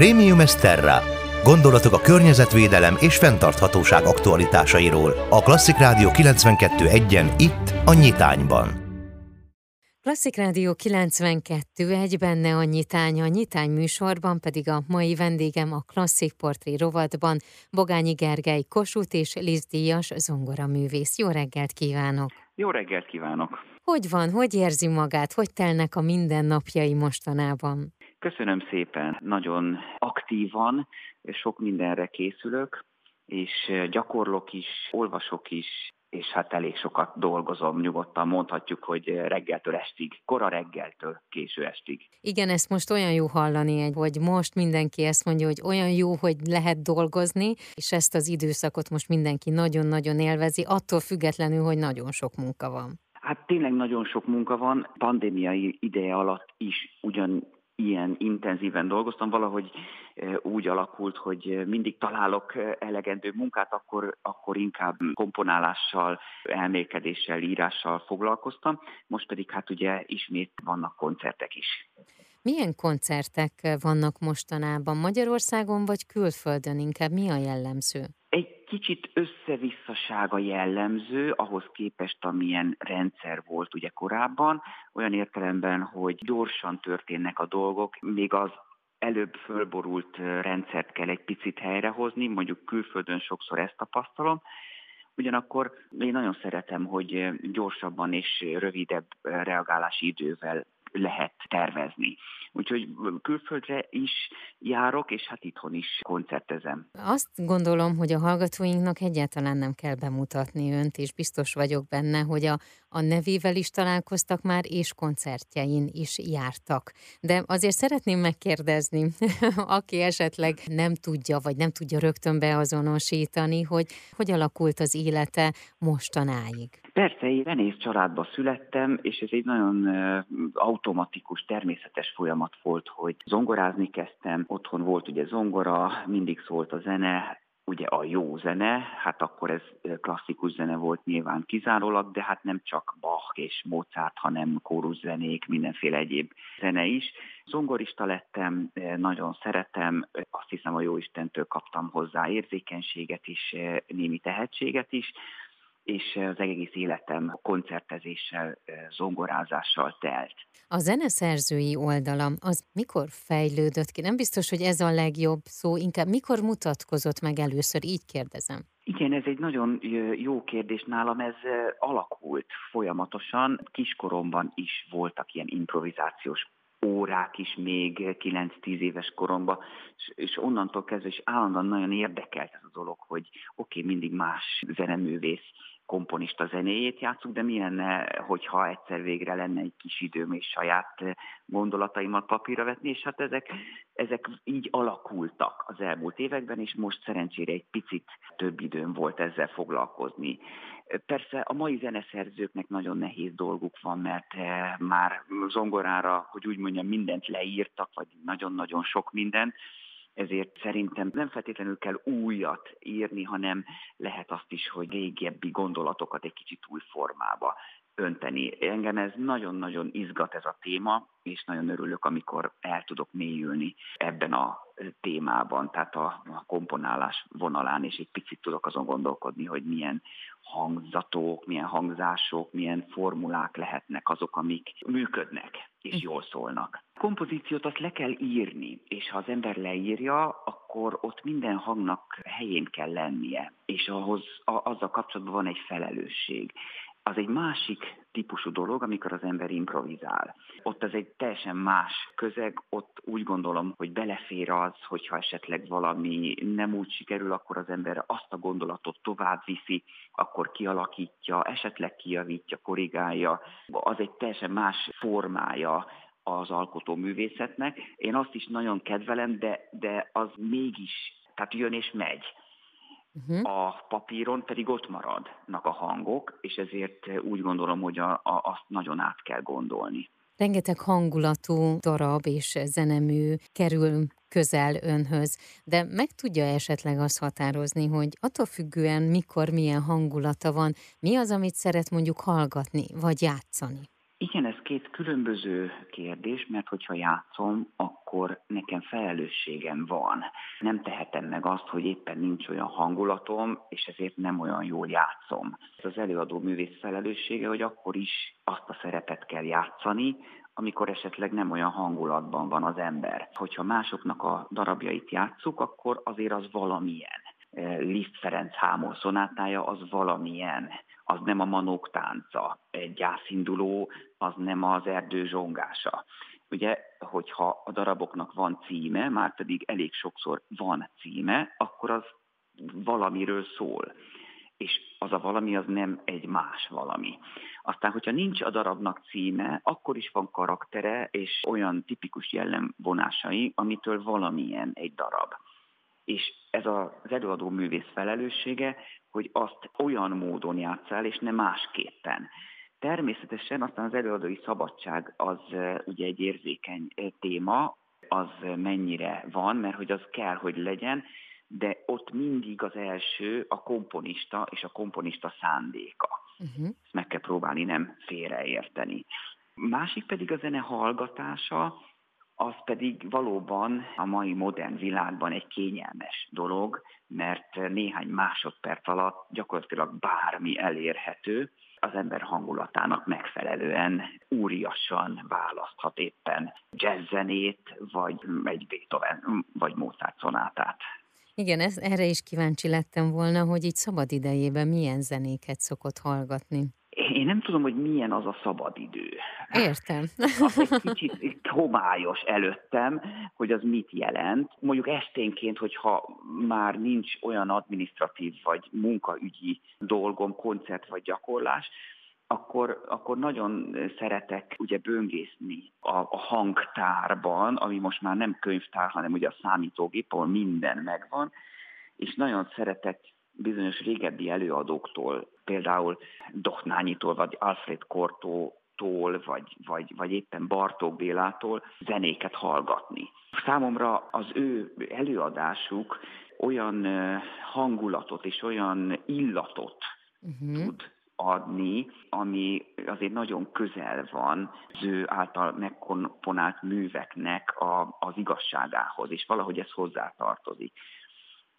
Premium Esterra. Gondolatok a környezetvédelem és fenntarthatóság aktualitásairól. A Klasszik Rádió 92.1-en itt a Nyitányban. Klasszik Rádió 92, egy benne a nyitány, a nyitány műsorban pedig a mai vendégem a Klasszik Portré rovatban Bogányi Gergely Kossuth és Liz Díjas zongoraművész. Jó reggelt kívánok! Jó reggelt kívánok! Hogy van, hogy érzi magát, hogy telnek a mindennapjai mostanában? Köszönöm szépen, nagyon aktívan, sok mindenre készülök, és gyakorlok is, olvasok is, és hát elég sokat dolgozom, nyugodtan mondhatjuk, hogy reggeltől estig, kora reggeltől késő estig. Igen, ezt most olyan jó hallani, hogy most mindenki ezt mondja, hogy olyan jó, hogy lehet dolgozni, és ezt az időszakot most mindenki nagyon-nagyon élvezi, attól függetlenül, hogy nagyon sok munka van. Hát tényleg nagyon sok munka van, pandémiai ideje alatt is ugyan ilyen intenzíven dolgoztam, valahogy úgy alakult, hogy mindig találok elegendő munkát, akkor, akkor inkább komponálással, elmélkedéssel, írással foglalkoztam. Most pedig hát ugye ismét vannak koncertek is. Milyen koncertek vannak mostanában Magyarországon vagy külföldön inkább? Mi a jellemző? Egy kicsit összevisszasága jellemző ahhoz képest, amilyen rendszer volt ugye korábban, olyan értelemben, hogy gyorsan történnek a dolgok, még az előbb fölborult rendszert kell egy picit helyrehozni, mondjuk külföldön sokszor ezt tapasztalom, Ugyanakkor én nagyon szeretem, hogy gyorsabban és rövidebb reagálási idővel lehet tervezni. Úgyhogy külföldre is járok, és hát itthon is koncertezem. Azt gondolom, hogy a hallgatóinknak egyáltalán nem kell bemutatni önt, és biztos vagyok benne, hogy a, a nevével is találkoztak már, és koncertjein is jártak. De azért szeretném megkérdezni, aki esetleg nem tudja, vagy nem tudja rögtön beazonosítani, hogy hogy alakult az élete mostanáig. Persze, én zenész családba születtem, és ez egy nagyon automatikus, természetes folyamat volt, hogy zongorázni kezdtem. Otthon volt ugye zongora, mindig szólt a zene, ugye a jó zene, hát akkor ez klasszikus zene volt nyilván kizárólag, de hát nem csak Bach és Mozart, hanem zenék, mindenféle egyéb zene is. Zongorista lettem, nagyon szeretem, azt hiszem a jó Istentől kaptam hozzá érzékenységet is, némi tehetséget is, és az egész életem koncertezéssel, zongorázással telt. A zeneszerzői oldala az mikor fejlődött ki? Nem biztos, hogy ez a legjobb szó, inkább mikor mutatkozott meg először, így kérdezem. Igen, ez egy nagyon jó kérdés nálam, ez alakult folyamatosan. Kiskoromban is voltak ilyen improvizációs órák is még 9-10 éves koromban, és, és onnantól kezdve is állandóan nagyon érdekelt ez a dolog, hogy oké, okay, mindig más zeneművész komponista zenéjét játszuk, de mi lenne, hogyha egyszer végre lenne egy kis időm és saját gondolataimat papírra vetni, és hát ezek, ezek így alakultak az elmúlt években, és most szerencsére egy picit több időm volt ezzel foglalkozni. Persze a mai zeneszerzőknek nagyon nehéz dolguk van, mert eh, már zongorára, hogy úgy mondjam, mindent leírtak, vagy nagyon-nagyon sok mindent, ezért szerintem nem feltétlenül kell újat írni, hanem lehet azt is, hogy régebbi gondolatokat egy kicsit új formába önteni. Engem ez nagyon-nagyon izgat ez a téma, és nagyon örülök, amikor el tudok mélyülni ebben a témában, tehát a, a komponálás vonalán, és egy picit tudok azon gondolkodni, hogy milyen hangzatok, milyen hangzások, milyen formulák lehetnek azok, amik működnek és jól szólnak. A kompozíciót azt le kell írni, és ha az ember leírja, akkor ott minden hangnak helyén kell lennie, és ahhoz a, azzal kapcsolatban van egy felelősség az egy másik típusú dolog, amikor az ember improvizál. Ott az egy teljesen más közeg, ott úgy gondolom, hogy belefér az, hogyha esetleg valami nem úgy sikerül, akkor az ember azt a gondolatot tovább viszi, akkor kialakítja, esetleg kijavítja, korrigálja. Az egy teljesen más formája az alkotó művészetnek. Én azt is nagyon kedvelem, de, de az mégis, tehát jön és megy uh-huh. a papíron pedig ott maradnak a hangok, és ezért úgy gondolom, hogy a, a, azt nagyon át kell gondolni. Rengeteg hangulatú darab és zenemű kerül közel önhöz, de meg tudja esetleg azt határozni, hogy attól függően mikor milyen hangulata van, mi az, amit szeret mondjuk hallgatni vagy játszani? Igen, ez két különböző kérdés, mert hogyha játszom, akkor nekem felelősségem van. Nem tehetem meg azt, hogy éppen nincs olyan hangulatom, és ezért nem olyan jól játszom. Ez az előadó művész felelőssége, hogy akkor is azt a szerepet kell játszani, amikor esetleg nem olyan hangulatban van az ember. Hogyha másoknak a darabjait játszuk, akkor azért az valamilyen. Liszt Ferenc hámol szonátája az valamilyen az nem a manók tánca, egy gyászinduló az nem az erdő zsongása. Ugye, hogyha a daraboknak van címe, már pedig elég sokszor van címe, akkor az valamiről szól. És az a valami az nem egy más valami. Aztán, hogyha nincs a darabnak címe, akkor is van karaktere és olyan tipikus jellemvonásai, amitől valamilyen egy darab. És ez az előadó művész felelőssége, hogy azt olyan módon játszál, és ne másképpen. Természetesen aztán az előadói szabadság az ugye egy érzékeny téma, az mennyire van, mert hogy az kell, hogy legyen, de ott mindig az első a komponista és a komponista szándéka. Uh-huh. Ezt meg kell próbálni nem félreérteni. Másik pedig a zene hallgatása, az pedig valóban a mai modern világban egy kényelmes dolog, mert néhány másodperc alatt gyakorlatilag bármi elérhető, az ember hangulatának megfelelően úriasan választhat éppen jazzzenét, vagy egy Beethoven, vagy Mozart szonátát. Igen, ez, erre is kíváncsi lettem volna, hogy így szabad idejében milyen zenéket szokott hallgatni. Én nem tudom, hogy milyen az a szabadidő. Értem. Az egy kicsit homályos előttem, hogy az mit jelent. Mondjuk esténként, hogyha már nincs olyan administratív vagy munkaügyi dolgom, koncert vagy gyakorlás, akkor, akkor nagyon szeretek ugye böngészni a, a hangtárban, ami most már nem könyvtár, hanem ugye a számítógép, ahol minden megvan, és nagyon szeretek bizonyos régebbi előadóktól, például Dohnányitól, vagy Alfred Kortótól, vagy, vagy, vagy éppen Bartók Bélától zenéket hallgatni. Számomra az ő előadásuk olyan hangulatot és olyan illatot uh-huh. tud adni, ami azért nagyon közel van az ő által megkomponált műveknek a, az igazságához, és valahogy ez hozzátartozik.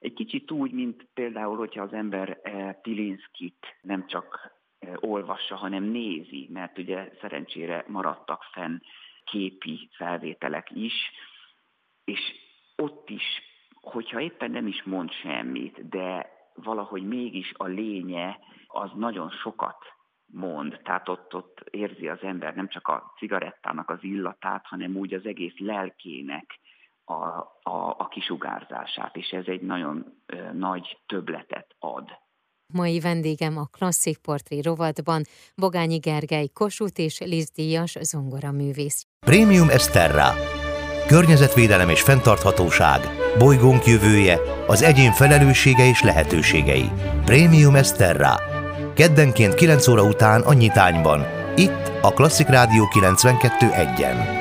Egy kicsit úgy, mint például, hogyha az ember eh, Pilinszkit nem csak eh, olvassa, hanem nézi, mert ugye szerencsére maradtak fenn képi felvételek is, és ott is, hogyha éppen nem is mond semmit, de valahogy mégis a lénye az nagyon sokat mond. Tehát ott, ott érzi az ember nem csak a cigarettának az illatát, hanem úgy az egész lelkének a, a, a kisugárzását, és ez egy nagyon nagy töbletet ad. Mai vendégem a Klasszik Portré rovatban Bogányi Gergely Kossuth és Liz Díjas zongoraművész. Prémium Esterra. Környezetvédelem és fenntarthatóság. Bolygónk jövője, az egyén felelőssége és lehetőségei. Prémium Esterra. Keddenként 9 óra után a nyitányban. Itt a Klasszik Rádió 92.1-en.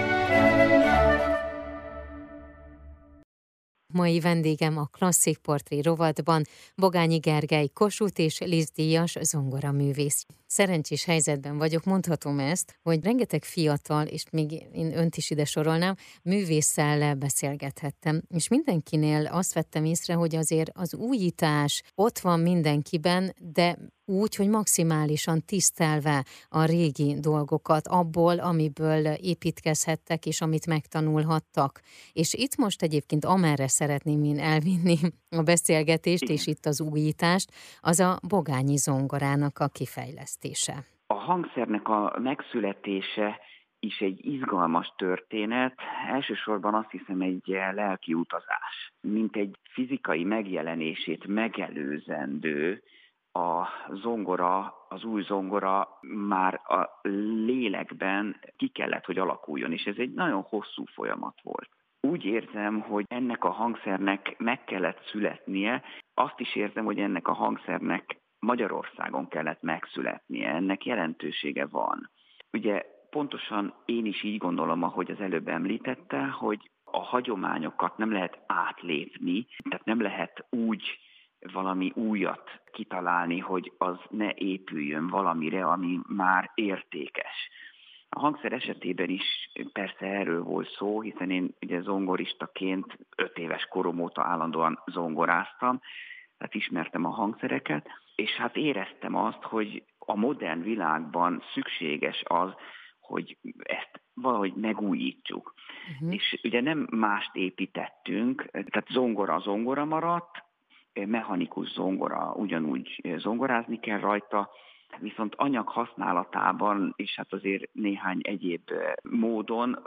Mai vendégem a Klasszik Portré rovatban Bogányi Gergely Kossuth és Liz Díjas zongoraművész. Szerencsés helyzetben vagyok, mondhatom ezt, hogy rengeteg fiatal, és még én önt is ide sorolnám, művésszel beszélgethettem, és mindenkinél azt vettem észre, hogy azért az újítás ott van mindenkiben, de úgy, hogy maximálisan tisztelve a régi dolgokat, abból, amiből építkezhettek, és amit megtanulhattak. És itt most egyébként amerre szeretném én elvinni a beszélgetést, és itt az újítást, az a bogányi zongorának a kifejlesztése. A hangszernek a megszületése is egy izgalmas történet, elsősorban azt hiszem egy lelki utazás, mint egy fizikai megjelenését megelőzendő a zongora, az új zongora már a lélekben ki kellett, hogy alakuljon, és ez egy nagyon hosszú folyamat volt. Úgy érzem, hogy ennek a hangszernek meg kellett születnie, azt is érzem, hogy ennek a hangszernek Magyarországon kellett megszületnie, ennek jelentősége van. Ugye pontosan én is így gondolom, ahogy az előbb említette, hogy a hagyományokat nem lehet átlépni, tehát nem lehet úgy valami újat kitalálni, hogy az ne épüljön valamire, ami már értékes. A hangszer esetében is persze erről volt szó, hiszen én ugye zongoristaként öt éves korom óta állandóan zongoráztam, tehát ismertem a hangszereket, és hát éreztem azt, hogy a modern világban szükséges az, hogy ezt valahogy megújítsuk. Uh-huh. És ugye nem mást építettünk, tehát zongora zongora maradt, mechanikus zongora ugyanúgy zongorázni kell rajta, viszont anyag használatában, és hát azért néhány egyéb módon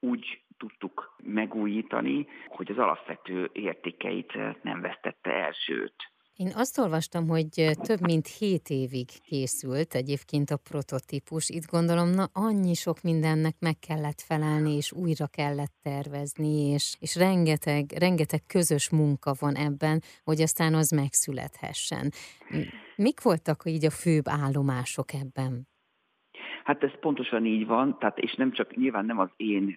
úgy tudtuk megújítani, hogy az alapvető értékeit nem vesztette el, sőt, én azt olvastam, hogy több mint hét évig készült egyébként a prototípus. Itt gondolom, na annyi sok mindennek meg kellett felelni, és újra kellett tervezni, és, és rengeteg, rengeteg közös munka van ebben, hogy aztán az megszülethessen. Mik voltak így a főbb állomások ebben? Hát ez pontosan így van, tehát és nem csak, nyilván nem az én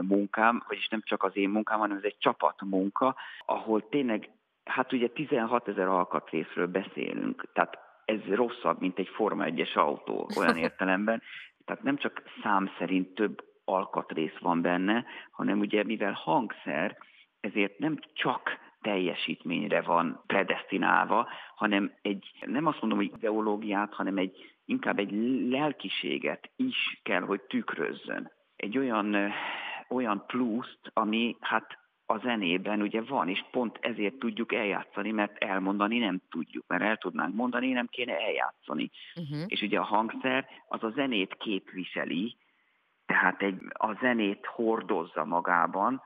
munkám, vagyis nem csak az én munkám, hanem ez egy csapatmunka, ahol tényleg Hát ugye 16 ezer alkatrészről beszélünk, tehát ez rosszabb, mint egy Forma 1-es autó olyan értelemben. Tehát nem csak szám szerint több alkatrész van benne, hanem ugye mivel hangszer, ezért nem csak teljesítményre van predestinálva, hanem egy, nem azt mondom, hogy ideológiát, hanem egy, inkább egy lelkiséget is kell, hogy tükrözzön. Egy olyan, olyan pluszt, ami hát a zenében ugye van, és pont ezért tudjuk eljátszani, mert elmondani nem tudjuk, mert el tudnánk mondani, nem kéne eljátszani. Uh-huh. És ugye a hangszer az a zenét képviseli, tehát egy, a zenét hordozza magában,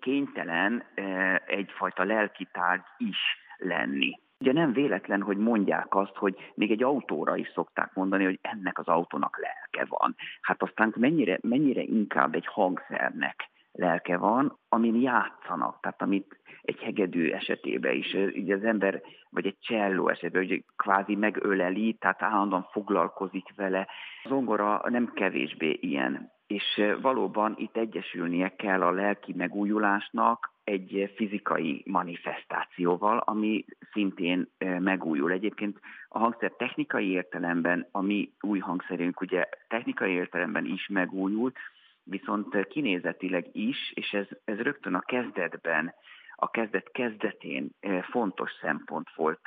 kénytelen e, egyfajta lelkitárgy is lenni. Ugye nem véletlen, hogy mondják azt, hogy még egy autóra is szokták mondani, hogy ennek az autónak lelke van. Hát aztán mennyire, mennyire inkább egy hangszernek lelke van, amin játszanak, tehát amit egy hegedű esetében is, ugye az ember, vagy egy cselló esetében, ugye kvázi megöleli, tehát állandóan foglalkozik vele. Az zongora nem kevésbé ilyen. És valóban itt egyesülnie kell a lelki megújulásnak egy fizikai manifestációval, ami szintén megújul. Egyébként a hangszer technikai értelemben, a mi új hangszerünk ugye technikai értelemben is megújult, viszont kinézetileg is, és ez, ez rögtön a kezdetben, a kezdet kezdetén fontos szempont volt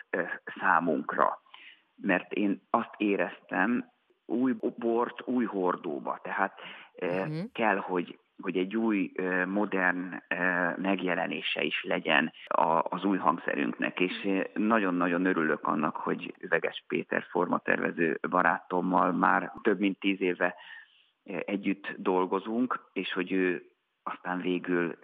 számunkra, mert én azt éreztem, új bort új hordóba, tehát uh-huh. kell, hogy hogy egy új, modern megjelenése is legyen az új hangszerünknek, és nagyon-nagyon örülök annak, hogy Üveges Péter formatervező barátommal már több mint tíz éve együtt dolgozunk, és hogy ő aztán végül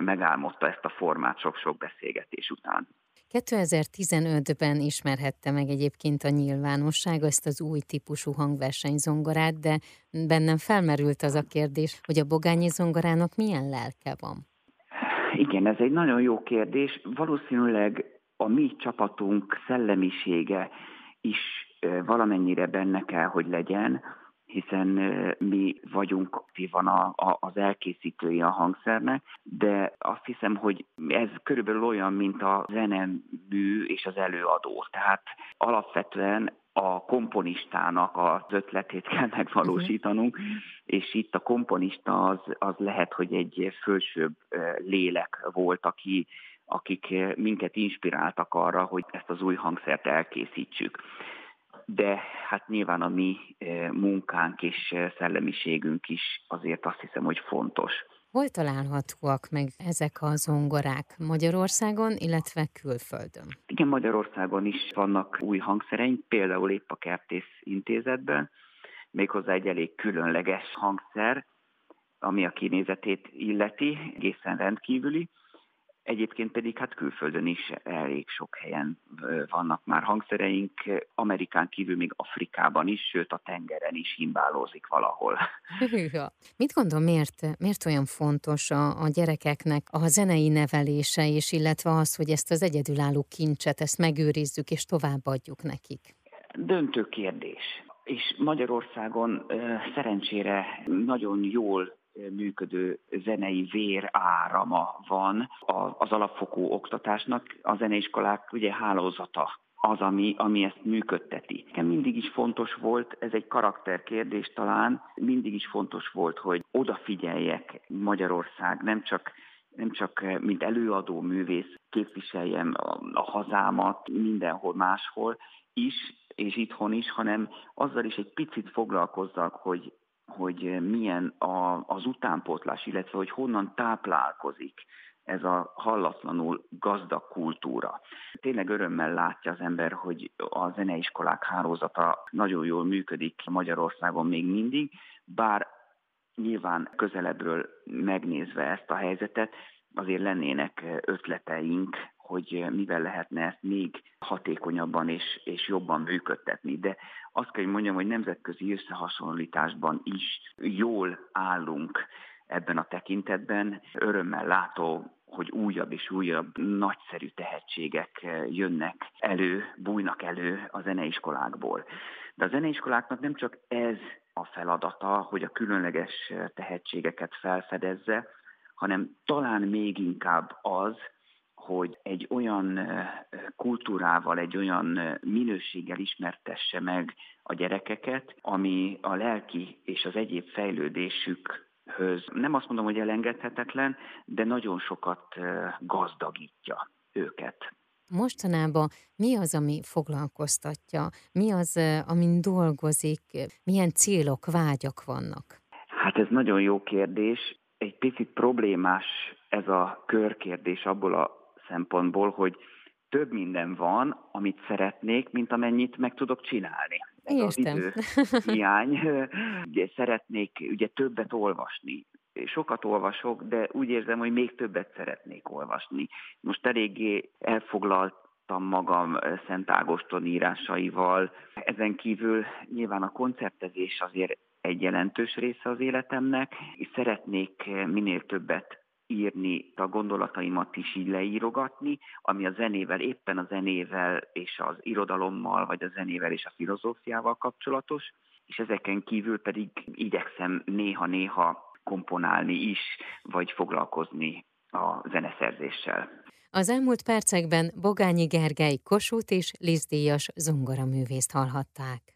megálmodta ezt a formát sok-sok beszélgetés után. 2015-ben ismerhette meg egyébként a nyilvánosság ezt az új típusú hangversenyzongorát, de bennem felmerült az a kérdés, hogy a bogányi zongorának milyen lelke van? Igen, ez egy nagyon jó kérdés. Valószínűleg a mi csapatunk szellemisége is valamennyire benne kell, hogy legyen, hiszen mi vagyunk aktívan a, a, az elkészítői a hangszernek, de azt hiszem, hogy ez körülbelül olyan, mint a zenemű és az előadó. Tehát alapvetően a komponistának az ötletét kell megvalósítanunk, uh-huh. és itt a komponista az, az lehet, hogy egy fölsőbb lélek volt, aki, akik minket inspiráltak arra, hogy ezt az új hangszert elkészítsük de hát nyilván a mi eh, munkánk és eh, szellemiségünk is azért azt hiszem, hogy fontos. Hol találhatóak meg ezek a zongorák Magyarországon, illetve külföldön? Igen, Magyarországon is vannak új hangszereink, például épp a Kertész intézetben, méghozzá egy elég különleges hangszer, ami a kinézetét illeti, egészen rendkívüli. Egyébként pedig hát külföldön is elég sok helyen vannak már hangszereink, Amerikán kívül még Afrikában is, sőt a tengeren is himbálózik valahol. Hűha. Mit gondol, miért, miért olyan fontos a, a gyerekeknek a zenei nevelése, és illetve az, hogy ezt az egyedülálló kincset, ezt megőrizzük és továbbadjuk nekik? Döntő kérdés. És Magyarországon szerencsére nagyon jól működő zenei vér árama van az alapfokú oktatásnak. A zeneiskolák ugye hálózata az, ami, ami ezt működteti. Nekem mindig is fontos volt, ez egy karakterkérdés talán, mindig is fontos volt, hogy odafigyeljek Magyarország, nem csak nem csak mint előadó művész képviseljem a, a hazámat mindenhol máshol is, és itthon is, hanem azzal is egy picit foglalkozzak, hogy, hogy milyen a, az utánpótlás, illetve hogy honnan táplálkozik ez a hallatlanul gazdag kultúra. Tényleg örömmel látja az ember, hogy a zeneiskolák hálózata nagyon jól működik Magyarországon még mindig, bár nyilván közelebbről megnézve ezt a helyzetet, azért lennének ötleteink, hogy mivel lehetne ezt még hatékonyabban és, és jobban működtetni. De azt kell, hogy mondjam, hogy nemzetközi összehasonlításban is jól állunk ebben a tekintetben. Örömmel látó hogy újabb és újabb nagyszerű tehetségek jönnek elő, bújnak elő a zeneiskolákból. De a zeneiskoláknak nem csak ez a feladata, hogy a különleges tehetségeket felfedezze, hanem talán még inkább az, hogy egy olyan kultúrával, egy olyan minőséggel ismertesse meg a gyerekeket, ami a lelki és az egyéb fejlődésük höz nem azt mondom, hogy elengedhetetlen, de nagyon sokat gazdagítja őket. Mostanában mi az, ami foglalkoztatja? Mi az, amin dolgozik? Milyen célok, vágyak vannak? Hát ez nagyon jó kérdés. Egy picit problémás ez a körkérdés abból a szempontból, hogy több minden van, amit szeretnék, mint amennyit meg tudok csinálni. Ez az idő hiány. Ugye szeretnék ugye többet olvasni. Sokat olvasok, de úgy érzem, hogy még többet szeretnék olvasni. Most eléggé elfoglaltam magam Szent Ágoston írásaival. Ezen kívül nyilván a koncertezés azért egy jelentős része az életemnek, és szeretnék minél többet írni, a gondolataimat is így leírogatni, ami a zenével, éppen a zenével és az irodalommal, vagy a zenével és a filozófiával kapcsolatos, és ezeken kívül pedig igyekszem néha-néha komponálni is, vagy foglalkozni a zeneszerzéssel. Az elmúlt percekben Bogányi Gergely Kossuth és Lizdíjas zongoraművészt hallhatták.